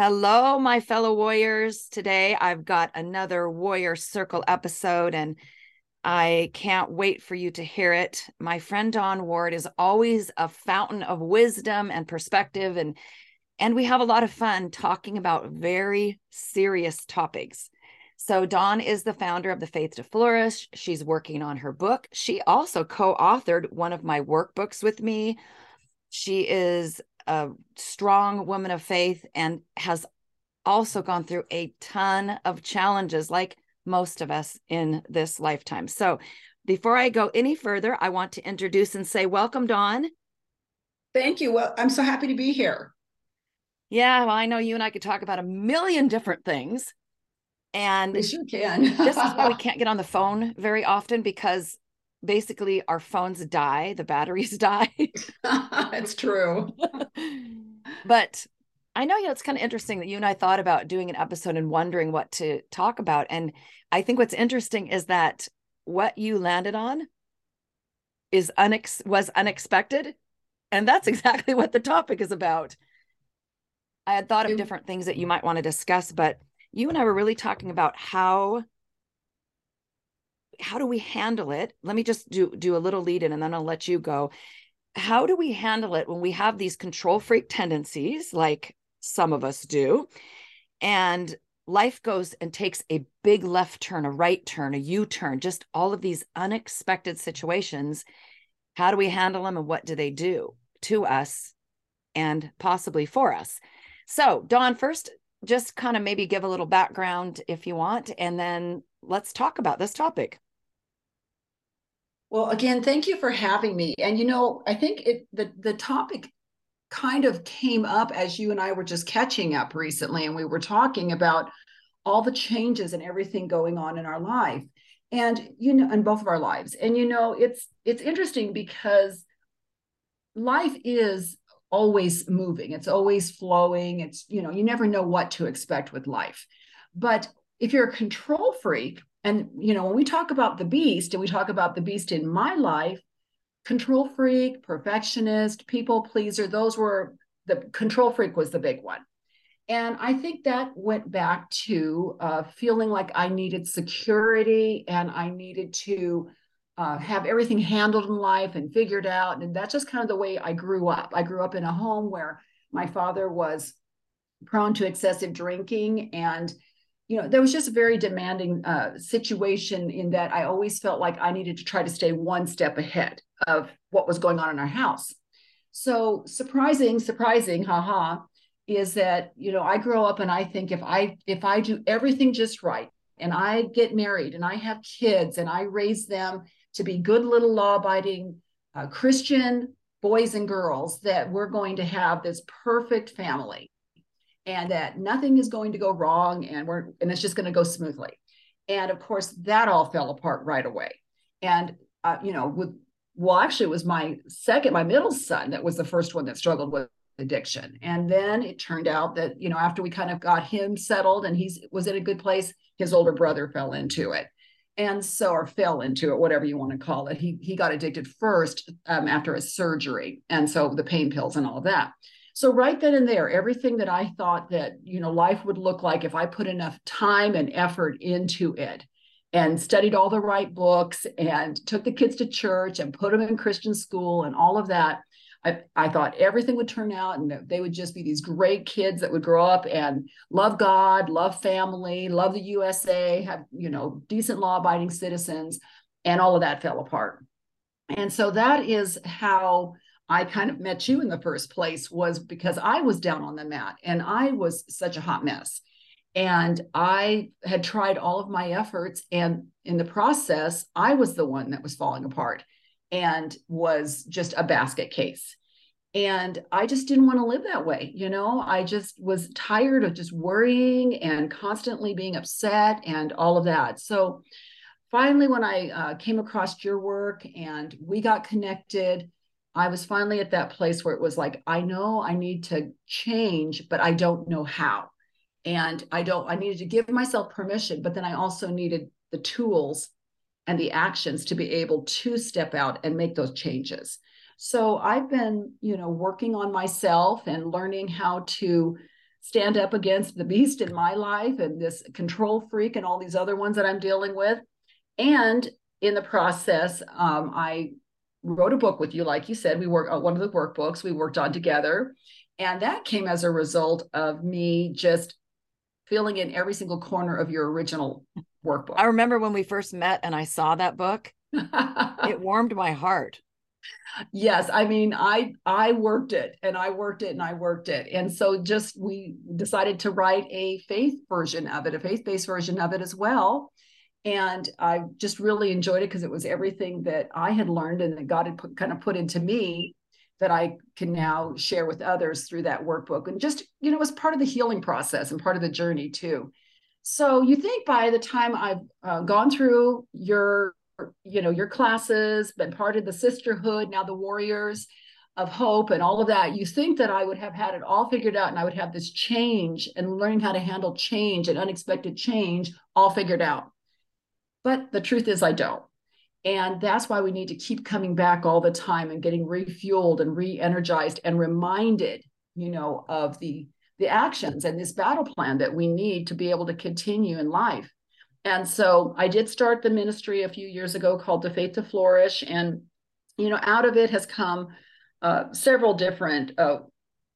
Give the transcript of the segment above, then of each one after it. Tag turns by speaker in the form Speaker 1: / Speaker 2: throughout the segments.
Speaker 1: Hello, my fellow warriors. Today I've got another Warrior Circle episode, and I can't wait for you to hear it. My friend Dawn Ward is always a fountain of wisdom and perspective, and and we have a lot of fun talking about very serious topics. So, Dawn is the founder of the Faith to Flourish. She's working on her book. She also co authored one of my workbooks with me. She is a strong woman of faith and has also gone through a ton of challenges, like most of us in this lifetime. So, before I go any further, I want to introduce and say, Welcome, Dawn.
Speaker 2: Thank you. Well, I'm so happy to be here.
Speaker 1: Yeah, well, I know you and I could talk about a million different things. And
Speaker 2: we sure can.
Speaker 1: this is why we can't get on the phone very often because basically our phones die, the batteries die.
Speaker 2: it's true.
Speaker 1: but I know, you know, it's kind of interesting that you and I thought about doing an episode and wondering what to talk about. And I think what's interesting is that what you landed on is unex was unexpected. And that's exactly what the topic is about. I had thought of different things that you might want to discuss, but you and I were really talking about how how do we handle it? Let me just do do a little lead in and then I'll let you go. How do we handle it when we have these control freak tendencies like some of us do and life goes and takes a big left turn, a right turn, a U-turn, just all of these unexpected situations. How do we handle them and what do they do to us and possibly for us? So, Dawn, first, just kind of maybe give a little background if you want, and then let's talk about this topic.
Speaker 2: Well, again, thank you for having me. And you know, I think it the the topic kind of came up as you and I were just catching up recently, and we were talking about all the changes and everything going on in our life, and you know, in both of our lives. And you know, it's it's interesting because life is always moving it's always flowing it's you know you never know what to expect with life but if you're a control freak and you know when we talk about the beast and we talk about the beast in my life control freak perfectionist people pleaser those were the control freak was the big one and i think that went back to uh, feeling like i needed security and i needed to uh, have everything handled in life and figured out. And that's just kind of the way I grew up. I grew up in a home where my father was prone to excessive drinking and you know there was just a very demanding uh, situation in that i always felt like i needed to try to stay one step ahead of what was going on in our house. So surprising surprising haha is that you know i grow up and i think if i if i do everything just right and i get married and i have kids and i raise them to be good little law abiding uh, Christian boys and girls, that we're going to have this perfect family and that nothing is going to go wrong and we're and it's just going to go smoothly. And of course, that all fell apart right away. And uh, you know, with well, actually, it was my second, my middle son that was the first one that struggled with addiction. And then it turned out that, you know, after we kind of got him settled and he's was in a good place, his older brother fell into it and so or fell into it whatever you want to call it he he got addicted first um, after his surgery and so the pain pills and all that so right then and there everything that i thought that you know life would look like if i put enough time and effort into it and studied all the right books and took the kids to church and put them in christian school and all of that I, I thought everything would turn out and they would just be these great kids that would grow up and love God, love family, love the USA, have, you know, decent law abiding citizens. And all of that fell apart. And so that is how I kind of met you in the first place was because I was down on the mat and I was such a hot mess. And I had tried all of my efforts. And in the process, I was the one that was falling apart and was just a basket case. And I just didn't want to live that way. You know, I just was tired of just worrying and constantly being upset and all of that. So finally, when I uh, came across your work and we got connected, I was finally at that place where it was like, I know I need to change, but I don't know how. And I don't, I needed to give myself permission, but then I also needed the tools and the actions to be able to step out and make those changes. So I've been, you know, working on myself and learning how to stand up against the beast in my life and this control freak and all these other ones that I'm dealing with. And in the process, um, I wrote a book with you, like you said. We worked on uh, one of the workbooks we worked on together. And that came as a result of me just filling in every single corner of your original workbook.
Speaker 1: I remember when we first met and I saw that book, it warmed my heart.
Speaker 2: Yes, I mean, I I worked it and I worked it and I worked it. And so just we decided to write a faith version of it, a faith-based version of it as well. And I just really enjoyed it because it was everything that I had learned and that God had put, kind of put into me that I can now share with others through that workbook. And just, you know, as part of the healing process and part of the journey too. So you think by the time I've uh, gone through your, you know, your classes, been part of the sisterhood, now the warriors of hope and all of that, you think that I would have had it all figured out and I would have this change and learning how to handle change and unexpected change all figured out. But the truth is, I don't. And that's why we need to keep coming back all the time and getting refueled and re-energized and reminded, you know, of the the actions and this battle plan that we need to be able to continue in life. And so I did start the ministry a few years ago called The Faith to Flourish. And, you know, out of it has come uh, several different uh,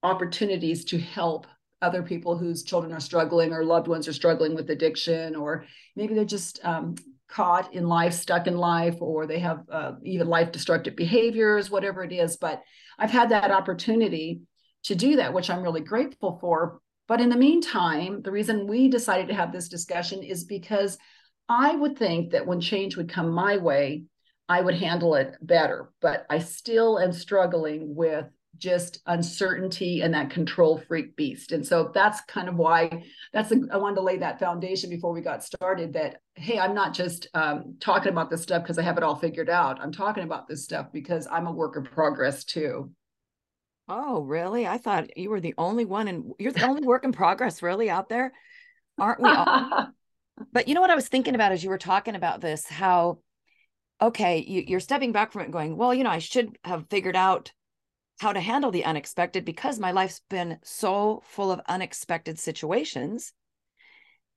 Speaker 2: opportunities to help other people whose children are struggling or loved ones are struggling with addiction, or maybe they're just um, caught in life, stuck in life, or they have uh, even life destructive behaviors, whatever it is. But I've had that opportunity to do that, which I'm really grateful for. But in the meantime, the reason we decided to have this discussion is because I would think that when change would come my way, I would handle it better. But I still am struggling with just uncertainty and that control freak beast. And so that's kind of why that's a, I wanted to lay that foundation before we got started that hey, I'm not just um, talking about this stuff because I have it all figured out. I'm talking about this stuff because I'm a work in progress too.
Speaker 1: Oh, really? I thought you were the only one and you're the only work in progress really out there. Aren't we all? but you know what I was thinking about as you were talking about this, how okay, you, you're stepping back from it going, well, you know, I should have figured out how to handle the unexpected because my life's been so full of unexpected situations.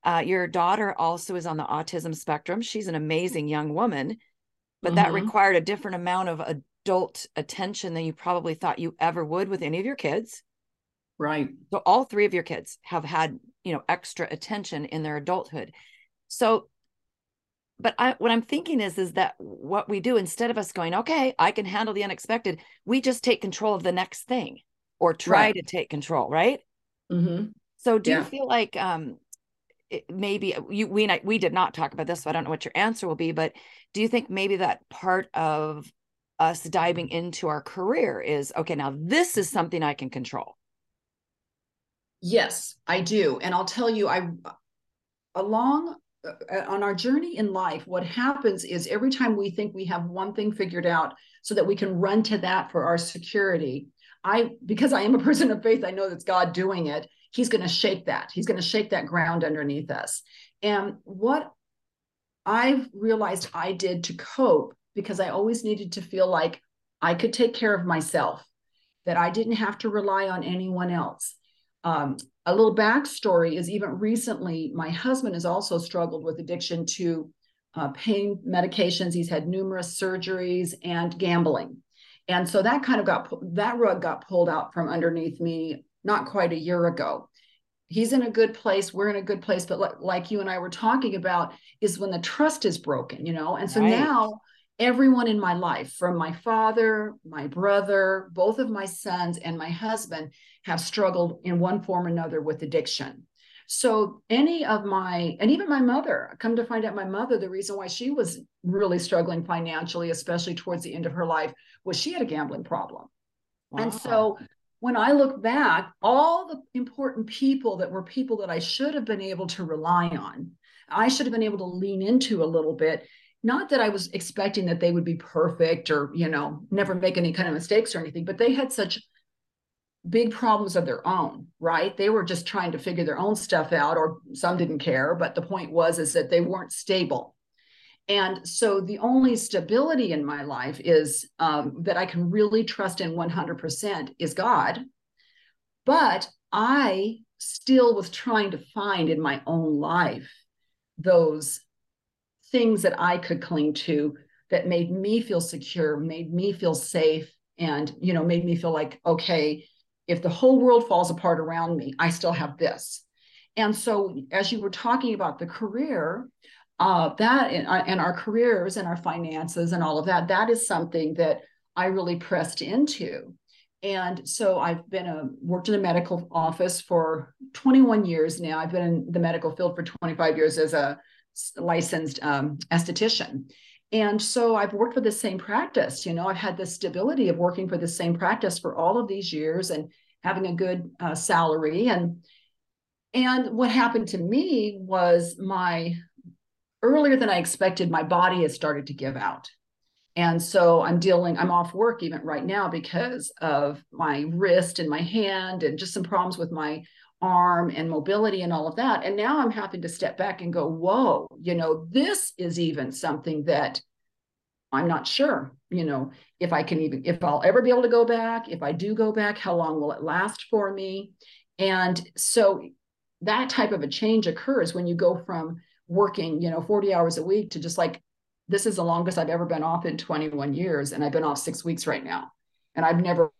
Speaker 1: Uh, your daughter also is on the autism spectrum. She's an amazing young woman, but mm-hmm. that required a different amount of adult attention than you probably thought you ever would with any of your kids.
Speaker 2: Right.
Speaker 1: So all three of your kids have had, you know, extra attention in their adulthood. So but I, what I'm thinking is, is that what we do instead of us going, okay, I can handle the unexpected, we just take control of the next thing or try right. to take control, right?
Speaker 2: Mm-hmm.
Speaker 1: So, do yeah. you feel like um, it, maybe you we we did not talk about this, so I don't know what your answer will be, but do you think maybe that part of us diving into our career is okay? Now this is something I can control.
Speaker 2: Yes, I do, and I'll tell you, I along uh, Uh, uh, on our journey in life, what happens is every time we think we have one thing figured out so that we can run to that for our security, I, because I am a person of faith, I know that's God doing it. He's going to shake that. He's going to shake that ground underneath us. And what I've realized I did to cope, because I always needed to feel like I could take care of myself, that I didn't have to rely on anyone else. Um, a little backstory is even recently, my husband has also struggled with addiction to uh, pain medications. He's had numerous surgeries and gambling. And so that kind of got that rug got pulled out from underneath me not quite a year ago. He's in a good place. We're in a good place. But like, like you and I were talking about, is when the trust is broken, you know? And so right. now everyone in my life, from my father, my brother, both of my sons, and my husband, have struggled in one form or another with addiction. So, any of my, and even my mother, come to find out my mother, the reason why she was really struggling financially, especially towards the end of her life, was she had a gambling problem. Wow. And so, when I look back, all the important people that were people that I should have been able to rely on, I should have been able to lean into a little bit not that I was expecting that they would be perfect or, you know, never make any kind of mistakes or anything, but they had such big problems of their own, right? They were just trying to figure their own stuff out, or some didn't care. But the point was is that they weren't stable. And so the only stability in my life is um, that I can really trust in 100% is God. But I still was trying to find in my own life those things that I could cling to that made me feel secure, made me feel safe, and you know, made me feel like, okay, if the whole world falls apart around me, I still have this. And so, as you were talking about the career, uh, that and, uh, and our careers and our finances and all of that, that is something that I really pressed into. And so I've been a worked in a medical office for 21 years now. I've been in the medical field for 25 years as a licensed um, esthetician. And so I've worked for the same practice. You know, I've had the stability of working for the same practice for all of these years and having a good uh, salary. And and what happened to me was my earlier than I expected, my body has started to give out. And so I'm dealing, I'm off work even right now because of my wrist and my hand and just some problems with my arm and mobility and all of that. And now I'm having to step back and go, whoa, you know, this is even something that I'm not sure, you know, if I can even, if I'll ever be able to go back, if I do go back, how long will it last for me? And so that type of a change occurs when you go from working, you know, 40 hours a week to just like, this is the longest I've ever been off in 21 years. And I've been off six weeks right now. And I've never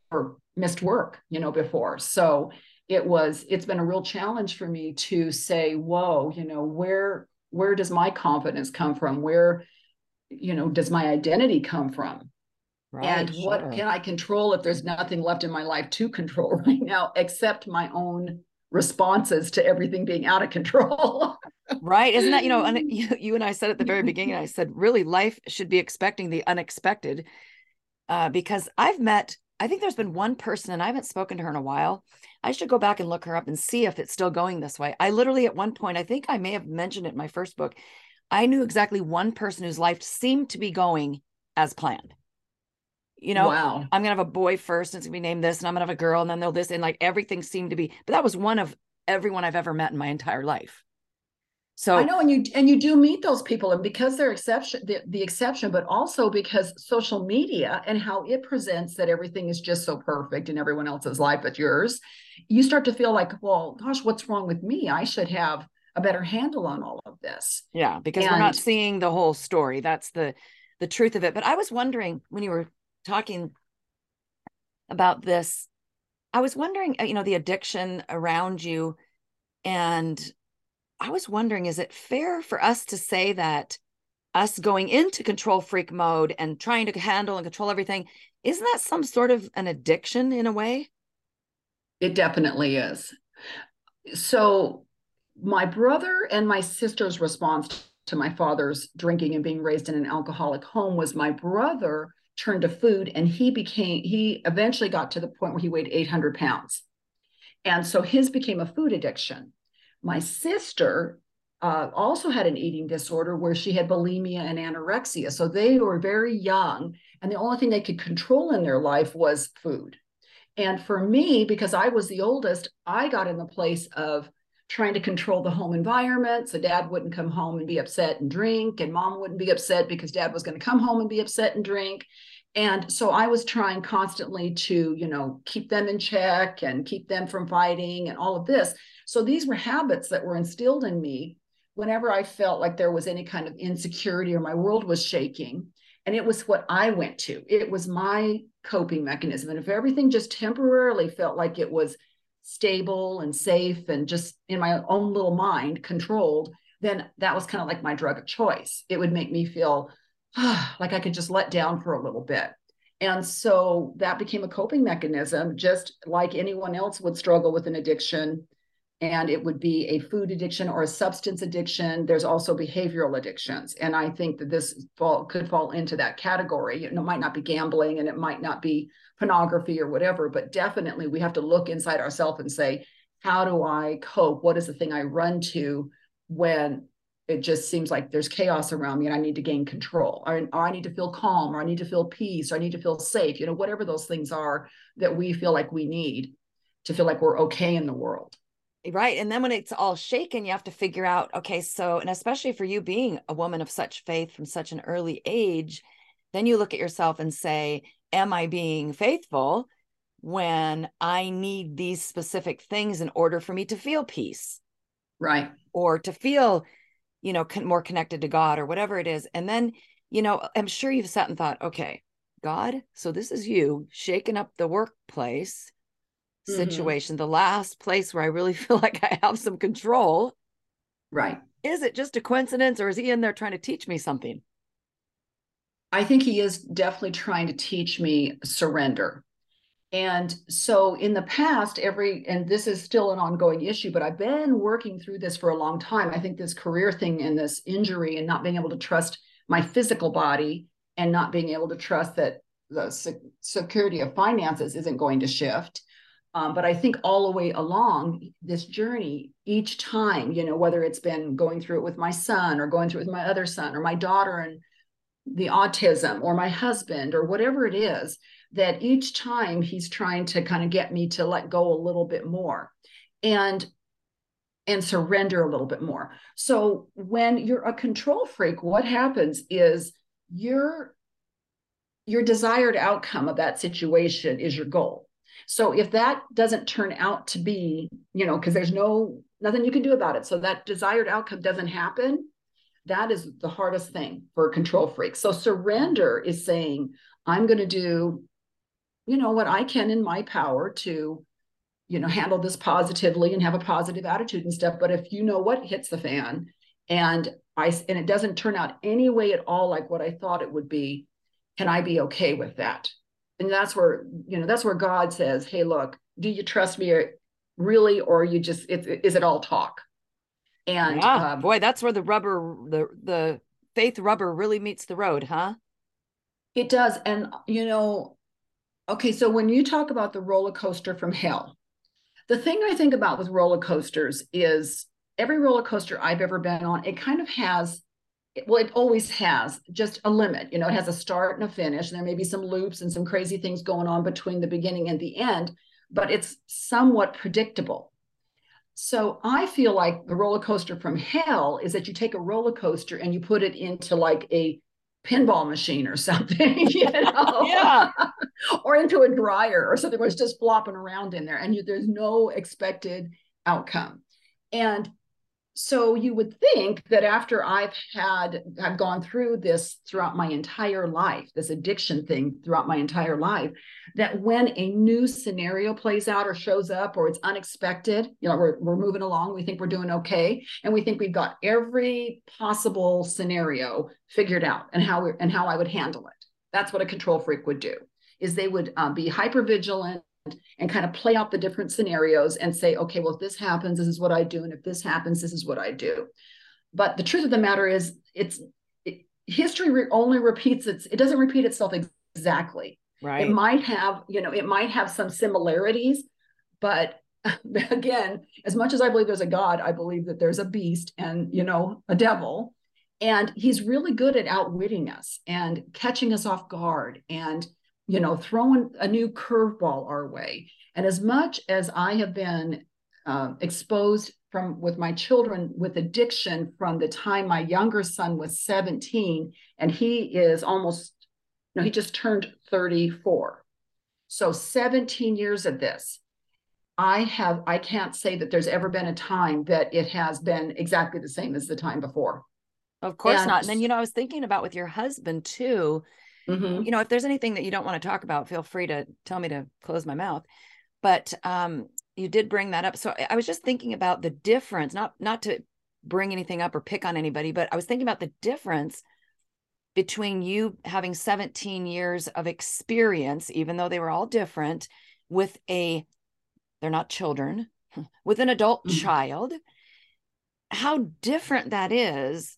Speaker 2: missed work, you know, before. So it was it's been a real challenge for me to say whoa you know where where does my confidence come from? Where you know does my identity come from? Right, and sure. what can i control if there's nothing left in my life to control right now except my own responses to everything being out of control?
Speaker 1: Right isn't that you know un- you, you and i said at the very beginning i said really life should be expecting the unexpected uh, because i've met i think there's been one person and i haven't spoken to her in a while I should go back and look her up and see if it's still going this way. I literally, at one point, I think I may have mentioned it in my first book. I knew exactly one person whose life seemed to be going as planned. You know, wow. I'm gonna have a boy first, and it's gonna be named this, and I'm gonna have a girl, and then they'll this, and like everything seemed to be. But that was one of everyone I've ever met in my entire life.
Speaker 2: So I know, and you and you do meet those people, and because they're exception, the, the exception, but also because social media and how it presents that everything is just so perfect in everyone else's life but yours, you start to feel like, well, gosh, what's wrong with me? I should have a better handle on all of this.
Speaker 1: Yeah, because and, we're not seeing the whole story. That's the the truth of it. But I was wondering when you were talking about this, I was wondering, uh, you know, the addiction around you and I was wondering is it fair for us to say that us going into control freak mode and trying to handle and control everything, isn't that some sort of an addiction in a way?
Speaker 2: It definitely is. So, my brother and my sister's response to my father's drinking and being raised in an alcoholic home was my brother turned to food and he became, he eventually got to the point where he weighed 800 pounds. And so his became a food addiction. My sister uh, also had an eating disorder where she had bulimia and anorexia. So they were very young, and the only thing they could control in their life was food. And for me, because I was the oldest, I got in the place of trying to control the home environment. So dad wouldn't come home and be upset and drink, and mom wouldn't be upset because dad was going to come home and be upset and drink. And so I was trying constantly to, you know, keep them in check and keep them from fighting and all of this. So these were habits that were instilled in me whenever I felt like there was any kind of insecurity or my world was shaking. And it was what I went to. It was my coping mechanism. And if everything just temporarily felt like it was stable and safe and just in my own little mind controlled, then that was kind of like my drug of choice. It would make me feel like I could just let down for a little bit. And so that became a coping mechanism, just like anyone else would struggle with an addiction and it would be a food addiction or a substance addiction. There's also behavioral addictions. And I think that this fall, could fall into that category. You know, it might not be gambling and it might not be pornography or whatever, but definitely we have to look inside ourselves and say, how do I cope? What is the thing I run to when it just seems like there's chaos around me and I need to gain control, or, or, I need to feel calm, or I need to feel peace, or I need to feel safe, you know, whatever those things are that we feel like we need to feel like we're okay in the world
Speaker 1: right and then when it's all shaken you have to figure out okay so and especially for you being a woman of such faith from such an early age then you look at yourself and say am i being faithful when I need these specific things in order for me to feel peace.
Speaker 2: Right.
Speaker 1: Or to feel, you know, con- more connected to God or whatever it is. And then, you know, I'm sure you've sat and thought, okay, God, so this is you shaking up the workplace mm-hmm. situation, the last place where I really feel like I have some control.
Speaker 2: Right.
Speaker 1: Is it just a coincidence or is he in there trying to teach me something?
Speaker 2: I think he is definitely trying to teach me surrender. And so in the past, every, and this is still an ongoing issue, but I've been working through this for a long time. I think this career thing and this injury and not being able to trust my physical body and not being able to trust that the security of finances isn't going to shift. Um, but I think all the way along this journey, each time, you know, whether it's been going through it with my son or going through it with my other son or my daughter and the autism or my husband or whatever it is, that each time he's trying to kind of get me to let go a little bit more and and surrender a little bit more. So when you're a control freak, what happens is your your desired outcome of that situation is your goal. So if that doesn't turn out to be, you know, because there's no nothing you can do about it. So that desired outcome doesn't happen, that is the hardest thing for a control freak. So surrender is saying, I'm going to do, you know, what I can in my power to, you know, handle this positively and have a positive attitude and stuff. But if you know what hits the fan and I and it doesn't turn out any way at all like what I thought it would be, can I be okay with that? And that's where, you know, that's where God says, Hey, look, do you trust me really, or you just, it's, is it all talk?
Speaker 1: And yeah, um, boy, that's where the rubber, the the faith rubber really meets the road, huh?
Speaker 2: It does. And you know, okay, so when you talk about the roller coaster from hell, the thing I think about with roller coasters is every roller coaster I've ever been on, it kind of has well, it always has just a limit. You know, it has a start and a finish, and there may be some loops and some crazy things going on between the beginning and the end, but it's somewhat predictable. So I feel like the roller coaster from hell is that you take a roller coaster and you put it into like a pinball machine or something, you know,
Speaker 1: yeah,
Speaker 2: or into a dryer or something where it's just flopping around in there, and you, there's no expected outcome. And so you would think that after I've had I've gone through this throughout my entire life, this addiction thing throughout my entire life, that when a new scenario plays out or shows up or it's unexpected, you know, we're, we're moving along, we think we're doing okay, and we think we've got every possible scenario figured out and how we and how I would handle it. That's what a control freak would do. Is they would um, be hyper vigilant and kind of play out the different scenarios and say, okay, well, if this happens, this is what I do. And if this happens, this is what I do. But the truth of the matter is, it's it, history re- only repeats its, it doesn't repeat itself exactly.
Speaker 1: Right.
Speaker 2: It might have, you know, it might have some similarities, but again, as much as I believe there's a God, I believe that there's a beast and, you know, a devil. And he's really good at outwitting us and catching us off guard and you know, throwing a new curveball our way. And as much as I have been uh, exposed from with my children with addiction from the time my younger son was 17 and he is almost no he just turned 34 so 17 years of this i have i can't say that there's ever been a time that it has been exactly the same as the time before.
Speaker 1: Of course and, not. And then you know i was thinking about with your husband too Mm-hmm. You know, if there's anything that you don't want to talk about, feel free to tell me to close my mouth. But um, you did bring that up. So I was just thinking about the difference, not not to bring anything up or pick on anybody, but I was thinking about the difference between you having 17 years of experience, even though they were all different, with a they're not children, with an adult mm-hmm. child, how different that is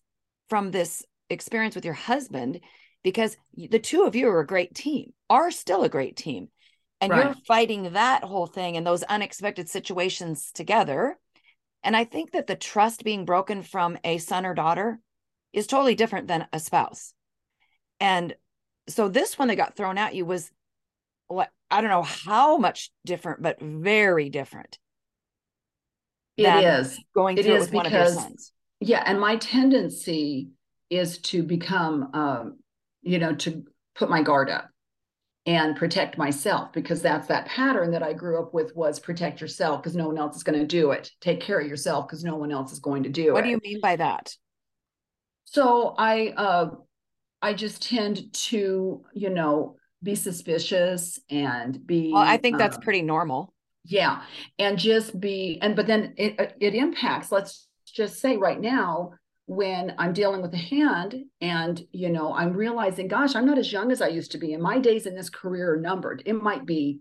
Speaker 1: from this experience with your husband because the two of you are a great team, are still a great team. And right. you're fighting that whole thing and those unexpected situations together. And I think that the trust being broken from a son or daughter is totally different than a spouse. And so this one that got thrown at you was what I don't know how much different, but very different.
Speaker 2: It is
Speaker 1: going through it, it with because, one of your sons.
Speaker 2: Yeah, and my tendency is to become um, you know, to put my guard up. and protect myself because that's that pattern that I grew up with was protect yourself because no one else is going to do it. Take care of yourself because no one else is going to do
Speaker 1: what
Speaker 2: it.
Speaker 1: What do you mean by that?
Speaker 2: So I uh I just tend to, you know, be suspicious and be
Speaker 1: Well, I think that's
Speaker 2: uh,
Speaker 1: pretty normal.
Speaker 2: Yeah. And just be and but then it it impacts let's just say right now when I'm dealing with a hand and you know I'm realizing gosh I'm not as young as I used to be. And my days in this career are numbered. It might be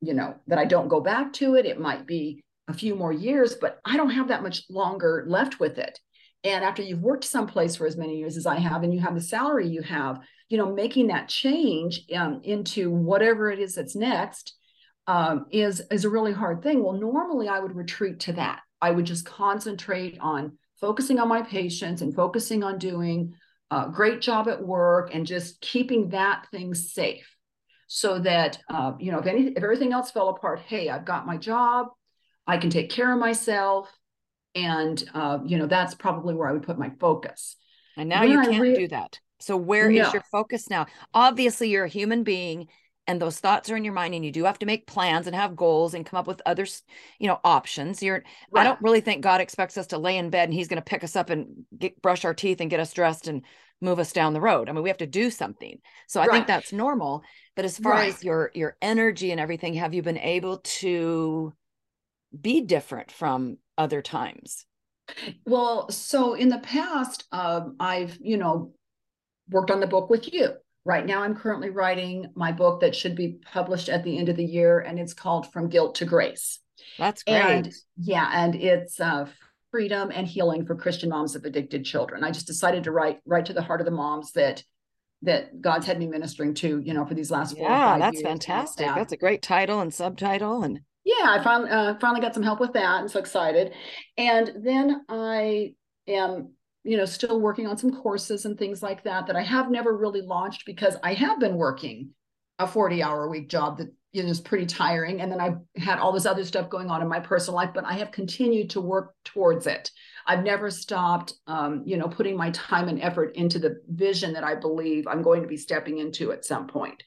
Speaker 2: you know that I don't go back to it. It might be a few more years but I don't have that much longer left with it. And after you've worked someplace for as many years as I have and you have the salary you have you know making that change um, into whatever it is that's next um, is is a really hard thing. Well normally I would retreat to that. I would just concentrate on focusing on my patients and focusing on doing a great job at work and just keeping that thing safe so that uh, you know if any if everything else fell apart hey i've got my job i can take care of myself and uh, you know that's probably where i would put my focus.
Speaker 1: And now when you can't re- do that. So where no. is your focus now? Obviously you're a human being and those thoughts are in your mind and you do have to make plans and have goals and come up with other you know options. You're i don't really think god expects us to lay in bed and he's going to pick us up and get, brush our teeth and get us dressed and move us down the road. I mean we have to do something. So i right. think that's normal. But as far right. as your your energy and everything have you been able to be different from other times?
Speaker 2: Well so in the past um, i've you know worked on the book with you Right now, I'm currently writing my book that should be published at the end of the year, and it's called From Guilt to Grace.
Speaker 1: That's great.
Speaker 2: And yeah, and it's uh, freedom and healing for Christian moms of addicted children. I just decided to write right to the heart of the moms that that God's had me ministering to, you know, for these last four.
Speaker 1: Yeah, that's fantastic. That. That's a great title and subtitle, and
Speaker 2: yeah, I finally uh, finally got some help with that. I'm so excited. And then I am you know still working on some courses and things like that that i have never really launched because i have been working a 40 hour a week job that you know, is pretty tiring. And then i had all this other stuff going on in my personal life but i have continued to work towards it. I've never stopped um, you know putting my time and effort into the vision that i believe i'm going to be stepping into at some point. point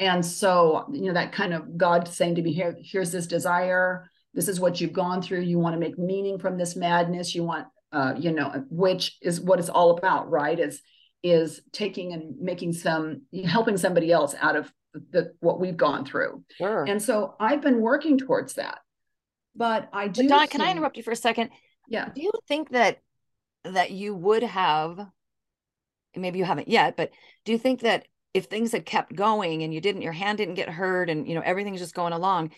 Speaker 2: and so you know that kind of god saying to me here here's this desire. This is what you've gone through. You want to make meaning from this madness. You want uh, you know, which is what it's all about, right? Is is taking and making some helping somebody else out of the what we've gone through.
Speaker 1: Sure.
Speaker 2: And so I've been working towards that. But I do.
Speaker 1: But Dawn, can I interrupt you for a second?
Speaker 2: Yeah.
Speaker 1: Do you think that that you would have? Maybe you haven't yet, but do you think that if things had kept going and you didn't, your hand didn't get hurt, and you know everything's just going along,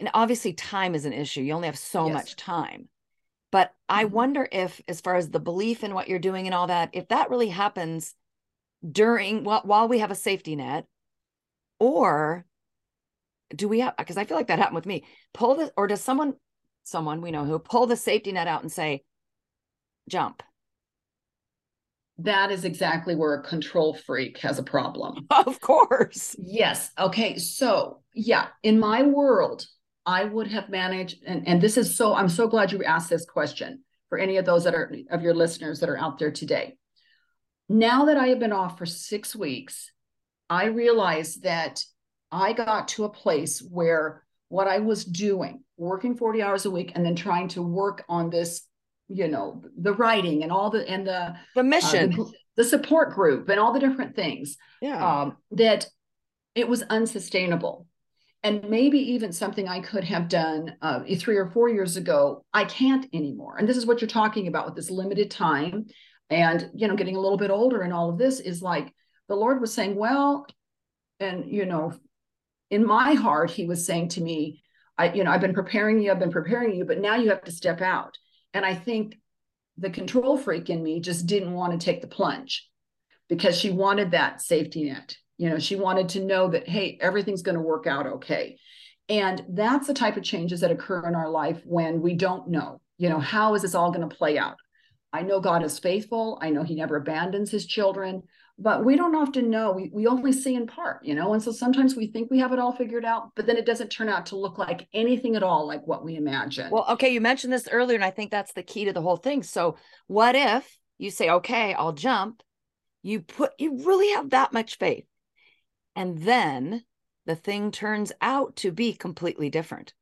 Speaker 1: and obviously time is an issue. You only have so yes. much time. But I mm-hmm. wonder if, as far as the belief in what you're doing and all that, if that really happens during while, while we have a safety net, or do we have because I feel like that happened with me. Pull this, or does someone, someone we know who pull the safety net out and say, jump?
Speaker 2: That is exactly where a control freak has a problem.
Speaker 1: Of course.
Speaker 2: Yes. Okay. So, yeah, in my world, I would have managed, and, and this is so, I'm so glad you asked this question for any of those that are of your listeners that are out there today. Now that I have been off for six weeks, I realized that I got to a place where what I was doing, working 40 hours a week and then trying to work on this, you know, the writing and all the and the
Speaker 1: the mission,
Speaker 2: uh, the, the, support group and all the different things.
Speaker 1: Yeah.
Speaker 2: Um, that it was unsustainable and maybe even something I could have done uh, three or four years ago, I can't anymore. And this is what you're talking about with this limited time, and you know, getting a little bit older, and all of this is like the Lord was saying, well, and you know, in my heart, He was saying to me, I, you know, I've been preparing you, I've been preparing you, but now you have to step out. And I think the control freak in me just didn't want to take the plunge because she wanted that safety net you know, she wanted to know that, hey, everything's going to work out okay. And that's the type of changes that occur in our life when we don't know, you know, how is this all going to play out? I know God is faithful. I know he never abandons his children, but we don't often know. We, we only see in part, you know, and so sometimes we think we have it all figured out, but then it doesn't turn out to look like anything at all like what we imagine.
Speaker 1: Well, okay, you mentioned this earlier, and I think that's the key to the whole thing. So, what if you say, okay, I'll jump? You put, you really have that much faith And then the thing turns out to be completely different.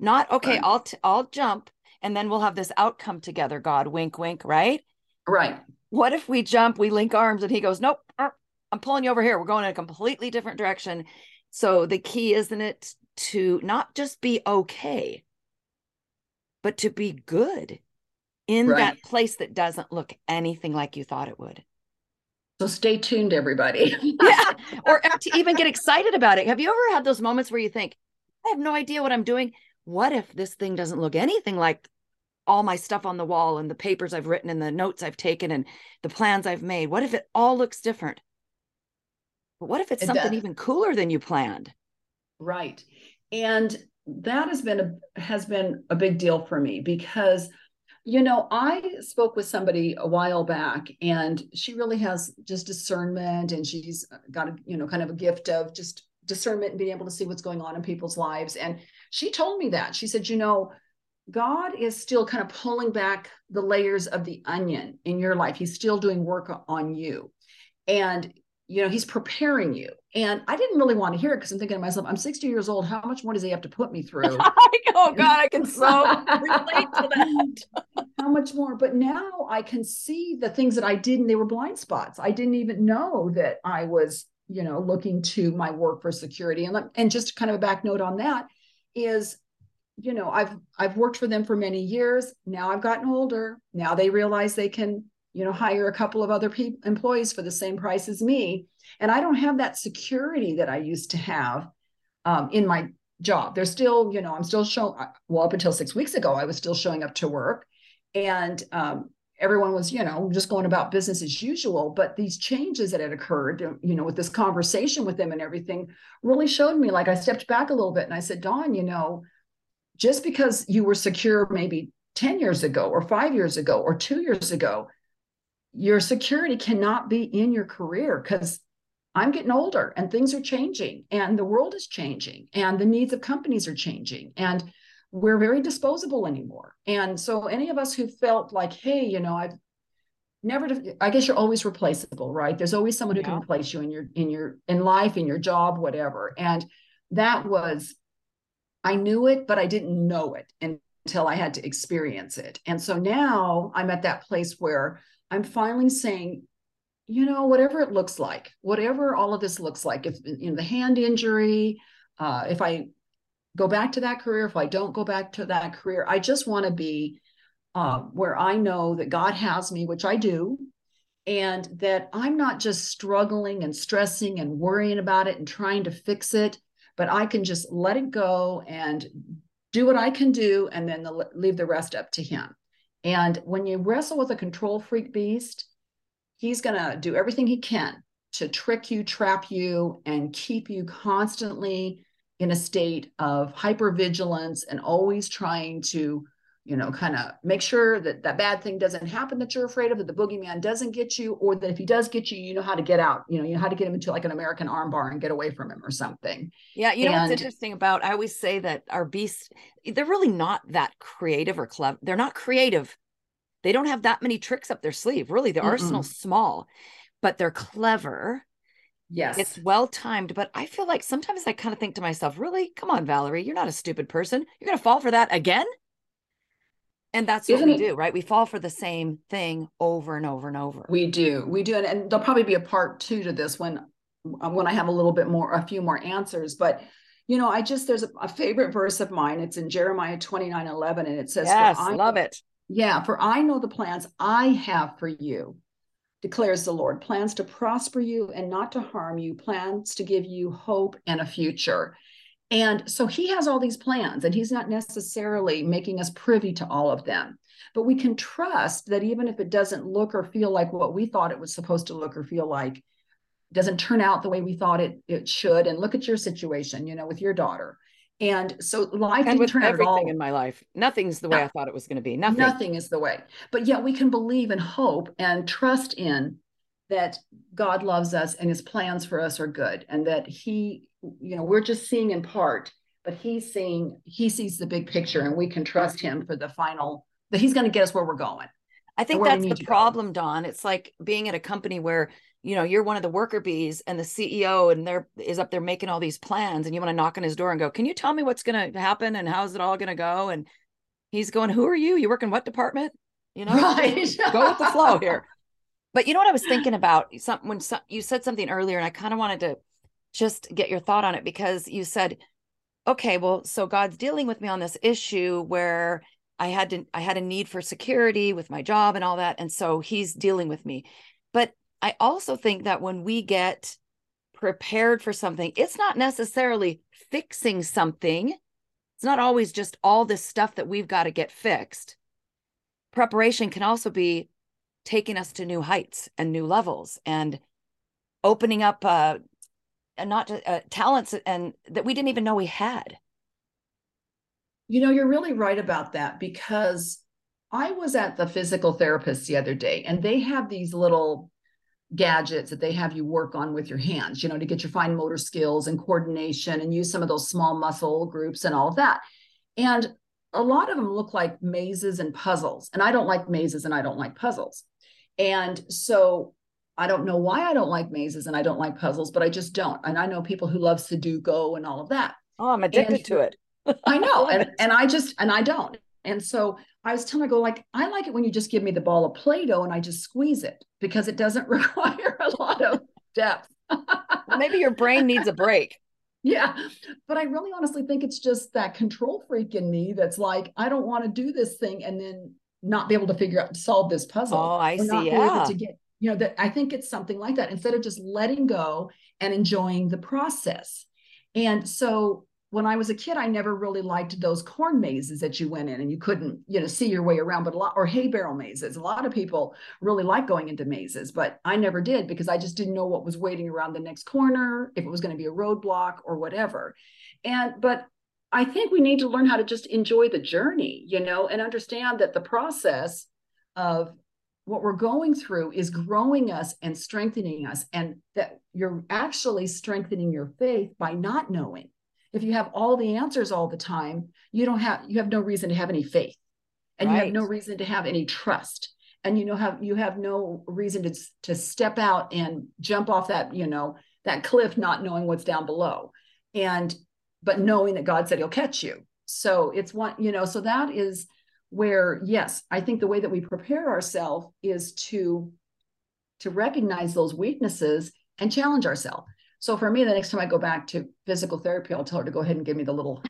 Speaker 1: Not okay, right. I'll t- I'll jump and then we'll have this outcome together, God, wink wink, right?
Speaker 2: Right.
Speaker 1: What if we jump, we link arms and he goes, "Nope, uh, I'm pulling you over here. We're going in a completely different direction." So the key isn't it to not just be okay, but to be good in right. that place that doesn't look anything like you thought it would.
Speaker 2: So stay tuned, everybody.
Speaker 1: yeah. Or to even get excited about it. Have you ever had those moments where you think, I have no idea what I'm doing? What if this thing doesn't look anything like all my stuff on the wall and the papers I've written and the notes I've taken and the plans I've made? What if it all looks different? But what if it's something does. even cooler than you planned?
Speaker 2: Right. And that has been a has been a big deal for me because you know i spoke with somebody a while back and she really has just discernment and she's got a you know kind of a gift of just discernment and being able to see what's going on in people's lives and she told me that. She said you know god is still kind of pulling back the layers of the onion in your life. He's still doing work on you. And you know he's preparing you. And i didn't really want to hear it because i'm thinking to myself i'm 60 years old. How much more does he have to put me through?
Speaker 1: oh god i can so relate to that.
Speaker 2: How much more? But now i can see the things that i did and they were blind spots. I didn't even know that i was you know looking to my work for security. And and just kind of a back note on that is you know i've i've worked for them for many years. Now i've gotten older. Now they realize they can you know hire a couple of other people employees for the same price as me. And i don't have that security that i used to have um, in my job. There's still you know i'm still showing well up until six weeks ago i was still showing up to work. And um, everyone was you know just going about business as usual. But these changes that had occurred you know with this conversation with them and everything really showed me like i stepped back a little bit and i said dawn you know just because you were secure maybe 10 years ago or five years ago or two years ago your security cannot be in your career because I'm getting older and things are changing and the world is changing and the needs of companies are changing and we're very disposable anymore. And so any of us who felt like, hey, you know, I've never I guess you're always replaceable, right? There's always someone who yeah. can replace you in your in your in life, in your job, whatever. And that was I knew it, but I didn't know it until I had to experience it. And so now I'm at that place where I'm finally saying, you know, whatever it looks like, whatever all of this looks like, if you know the hand injury, uh, if I go back to that career, if I don't go back to that career, I just want to be uh, where I know that God has me, which I do, and that I'm not just struggling and stressing and worrying about it and trying to fix it, but I can just let it go and do what I can do and then the, leave the rest up to Him. And when you wrestle with a control freak beast, he's going to do everything he can to trick you, trap you, and keep you constantly in a state of hypervigilance and always trying to you know, kind of make sure that that bad thing doesn't happen that you're afraid of, that the boogeyman doesn't get you, or that if he does get you, you know how to get out. You know, you know how to get him into like an American armbar and get away from him or something.
Speaker 1: Yeah, you know what's interesting about? I always say that our beasts, they're really not that creative or clever. They're not creative. They don't have that many tricks up their sleeve. Really, the Mm-mm. arsenal's small, but they're clever.
Speaker 2: Yes.
Speaker 1: It's well timed, but I feel like sometimes I kind of think to myself, really? Come on, Valerie, you're not a stupid person. You're going to fall for that again? And that's Isn't what we it, do, right? We fall for the same thing over and over and over.
Speaker 2: We do. We do. And, and there'll probably be a part two to this when uh, when I have a little bit more, a few more answers. But you know, I just there's a, a favorite verse of mine. It's in Jeremiah 29, 11, and it says,
Speaker 1: Yes, I love it.
Speaker 2: Yeah, for I know the plans I have for you, declares the Lord plans to prosper you and not to harm you, plans to give you hope and a future. And so he has all these plans, and he's not necessarily making us privy to all of them. But we can trust that even if it doesn't look or feel like what we thought it was supposed to look or feel like, doesn't turn out the way we thought it, it should. And look at your situation, you know, with your daughter. And so life and
Speaker 1: didn't turn out at all. in my life. Nothing's the way no, I thought it was going to be. Nothing.
Speaker 2: Nothing is the way. But yet we can believe and hope and trust in that God loves us and his plans for us are good and that he you know we're just seeing in part but he's seeing he sees the big picture and we can trust him for the final that he's going to get us where we're going.
Speaker 1: I think that's the problem dawn. It's like being at a company where you know you're one of the worker bees and the ceo and there is up there making all these plans and you want to knock on his door and go can you tell me what's going to happen and how's it all going to go? And he's going who are you? You work in what department? You know? Right. go with the flow here. But you know what i was thinking about? Something when some, you said something earlier and i kind of wanted to just get your thought on it because you said okay well so god's dealing with me on this issue where i had to i had a need for security with my job and all that and so he's dealing with me but I also think that when we get prepared for something, it's not necessarily fixing something. It's not always just all this stuff that we've got to get fixed. Preparation can also be taking us to new heights and new levels and opening up uh, and not uh, talents and that we didn't even know we had.
Speaker 2: You know, you're really right about that because I was at the physical therapist the other day and they have these little gadgets that they have you work on with your hands, you know, to get your fine motor skills and coordination and use some of those small muscle groups and all of that. And a lot of them look like mazes and puzzles. And I don't like mazes and I don't like puzzles. And so I don't know why I don't like mazes and I don't like puzzles, but I just don't. And I know people who love Sudoku and all of that.
Speaker 1: Oh, I'm addicted and, to it.
Speaker 2: I know. and, and I just, and I don't. And so I was telling her, go like, I like it when you just give me the ball of Play-Doh and I just squeeze it because it doesn't require a lot of depth.
Speaker 1: Maybe your brain needs a break.
Speaker 2: Yeah. But I really honestly think it's just that control freak in me that's like, I don't want to do this thing and then not be able to figure out solve this puzzle.
Speaker 1: Oh, I see. yeah.
Speaker 2: To get, you know, that I think it's something like that instead of just letting go and enjoying the process. And so when I was a kid, I never really liked those corn mazes that you went in and you couldn't, you know, see your way around, but a lot or hay barrel mazes. A lot of people really like going into mazes, but I never did because I just didn't know what was waiting around the next corner, if it was going to be a roadblock or whatever. And but I think we need to learn how to just enjoy the journey, you know, and understand that the process of what we're going through is growing us and strengthening us, and that you're actually strengthening your faith by not knowing if you have all the answers all the time you don't have you have no reason to have any faith and right. you have no reason to have any trust and you know have you have no reason to to step out and jump off that you know that cliff not knowing what's down below and but knowing that god said he'll catch you so it's one you know so that is where yes i think the way that we prepare ourselves is to to recognize those weaknesses and challenge ourselves so for me, the next time I go back to physical therapy, I'll tell her to go ahead and give me the little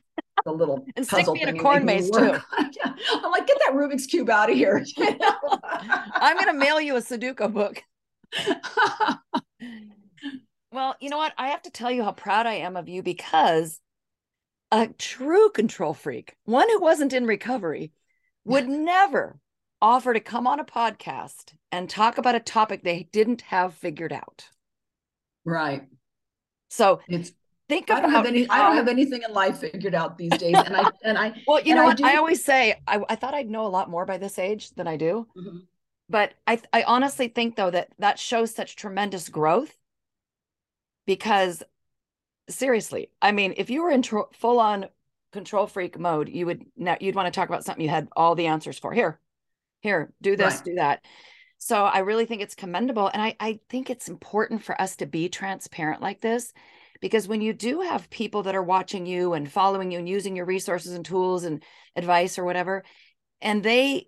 Speaker 2: the little
Speaker 1: and puzzle stick me in a corn maze too.
Speaker 2: yeah. I'm like, get that Rubik's cube out of here.
Speaker 1: I'm gonna mail you a Sudoku book. well, you know what? I have to tell you how proud I am of you because a true control freak, one who wasn't in recovery, would never offer to come on a podcast and talk about a topic they didn't have figured out.
Speaker 2: Right.
Speaker 1: So it's think
Speaker 2: I don't have any how, I don't have anything in life figured out these days. And I and I
Speaker 1: well, you know what? I, do, I, always say I, I thought I'd know a lot more by this age than I do. Mm-hmm. But I I honestly think though that that shows such tremendous growth because seriously, I mean, if you were in tr- full on control freak mode, you would now you'd want to talk about something you had all the answers for. Here, here, do this, right. do that. So I really think it's commendable. And I, I think it's important for us to be transparent like this because when you do have people that are watching you and following you and using your resources and tools and advice or whatever, and they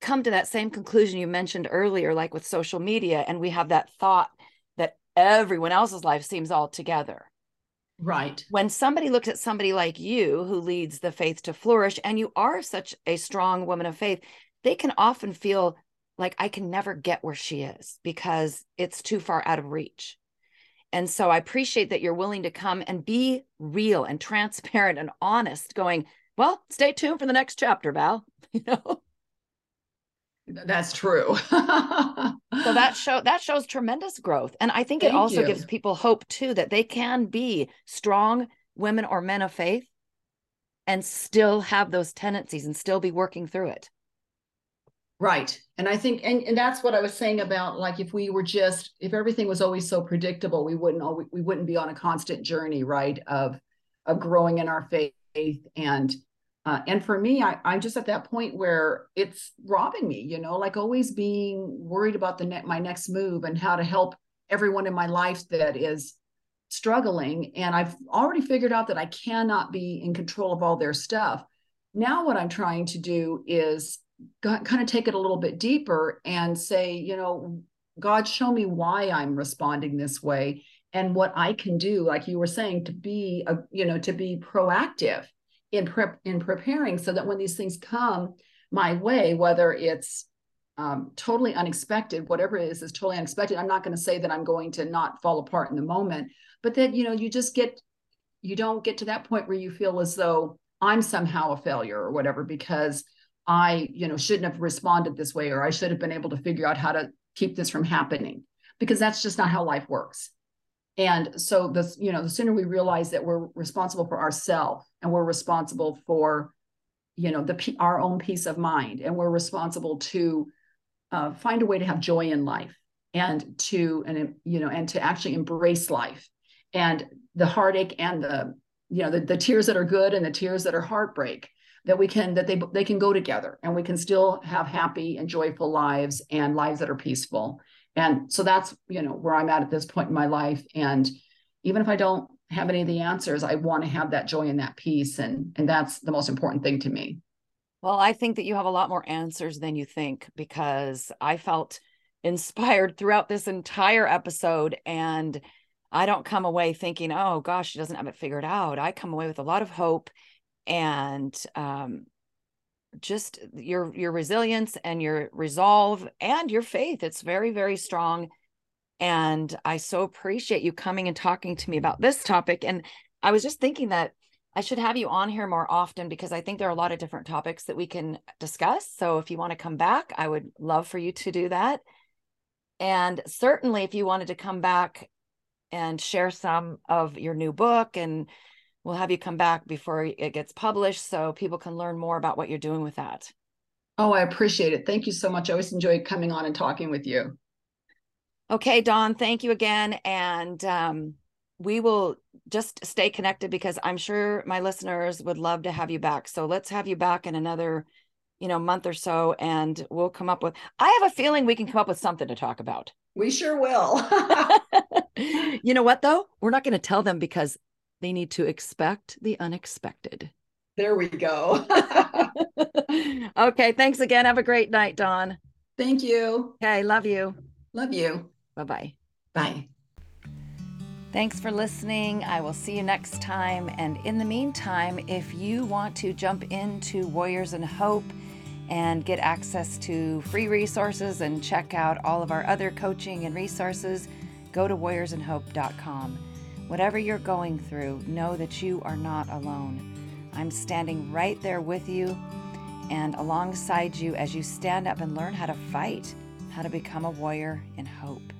Speaker 1: come to that same conclusion you mentioned earlier, like with social media, and we have that thought that everyone else's life seems all together.
Speaker 2: Right.
Speaker 1: When somebody looks at somebody like you who leads the faith to flourish, and you are such a strong woman of faith, they can often feel like I can never get where she is because it's too far out of reach. And so I appreciate that you're willing to come and be real and transparent and honest, going, well, stay tuned for the next chapter, Val. You know?
Speaker 2: That's true. so
Speaker 1: that show that shows tremendous growth. And I think Thank it also you. gives people hope too that they can be strong women or men of faith and still have those tendencies and still be working through it.
Speaker 2: Right. And I think, and, and that's what I was saying about like, if we were just, if everything was always so predictable, we wouldn't, always, we wouldn't be on a constant journey, right. Of, of growing in our faith. And, uh, and for me, I, I'm just at that point where it's robbing me, you know, like always being worried about the net, my next move and how to help everyone in my life that is struggling and I've already figured out that I cannot be in control of all their stuff. Now what I'm trying to do is kind of take it a little bit deeper and say, you know, God, show me why I'm responding this way and what I can do, like you were saying, to be a, you know, to be proactive in prep in preparing so that when these things come my way, whether it's um, totally unexpected, whatever it is is totally unexpected. I'm not going to say that I'm going to not fall apart in the moment, but that you know, you just get you don't get to that point where you feel as though I'm somehow a failure or whatever because I, you know, shouldn't have responded this way or I should have been able to figure out how to keep this from happening because that's just not how life works. And so the you know, the sooner we realize that we're responsible for ourselves and we're responsible for you know the our own peace of mind and we're responsible to uh, find a way to have joy in life and to and you know and to actually embrace life. And the heartache and the you know the, the tears that are good and the tears that are heartbreak that we can that they they can go together and we can still have happy and joyful lives and lives that are peaceful and so that's you know where i'm at at this point in my life. And even if i don't have any of the answers i want to have that joy and that peace. And and that's the most important thing to me.
Speaker 1: Well i think that you have a lot more answers than you think because i felt inspired throughout this entire episode. And i don't come away thinking oh gosh she doesn't have it figured out. I come away with a lot of hope. And um, just uh, your your resilience and your resolve and your faith it's very very strong. And i so appreciate you coming and talking to me about this topic. And i was just thinking that i should have you on here more often because i think there are a lot of different topics that we can discuss. So if you want to come back i would love for you to do that. And certainly if you wanted to come back and share some of your new book and we'll have you come back before it gets published so people can learn more about what you're doing with that.
Speaker 2: Oh, I appreciate it. Thank you so much. I always enjoy coming on and talking with you.
Speaker 1: Okay, Dawn, thank you again. And um, we will just stay connected because I'm sure my listeners would love to have you back. So let's have you back in another, you know, month or so and we'll come up with I have a feeling we can come up with something to talk about.
Speaker 2: We sure will.
Speaker 1: you know what though? We're not going to tell them because they need to expect the unexpected.
Speaker 2: There we go.
Speaker 1: okay. Thanks again. Have a great night, Dawn.
Speaker 2: Thank you.
Speaker 1: Okay. Love you.
Speaker 2: Love you.
Speaker 1: Bye-bye.
Speaker 2: Bye.
Speaker 1: Thanks for listening. I will see you next time. And in the meantime, if you want to jump into Warriors in Hope and get access to free resources and check out all of our other coaching and resources, go to warriorsinhope.com. Whatever you're going through, know that you are not alone. I'm standing right there with you and alongside you as you stand up and learn how to fight, how to become a warrior in hope.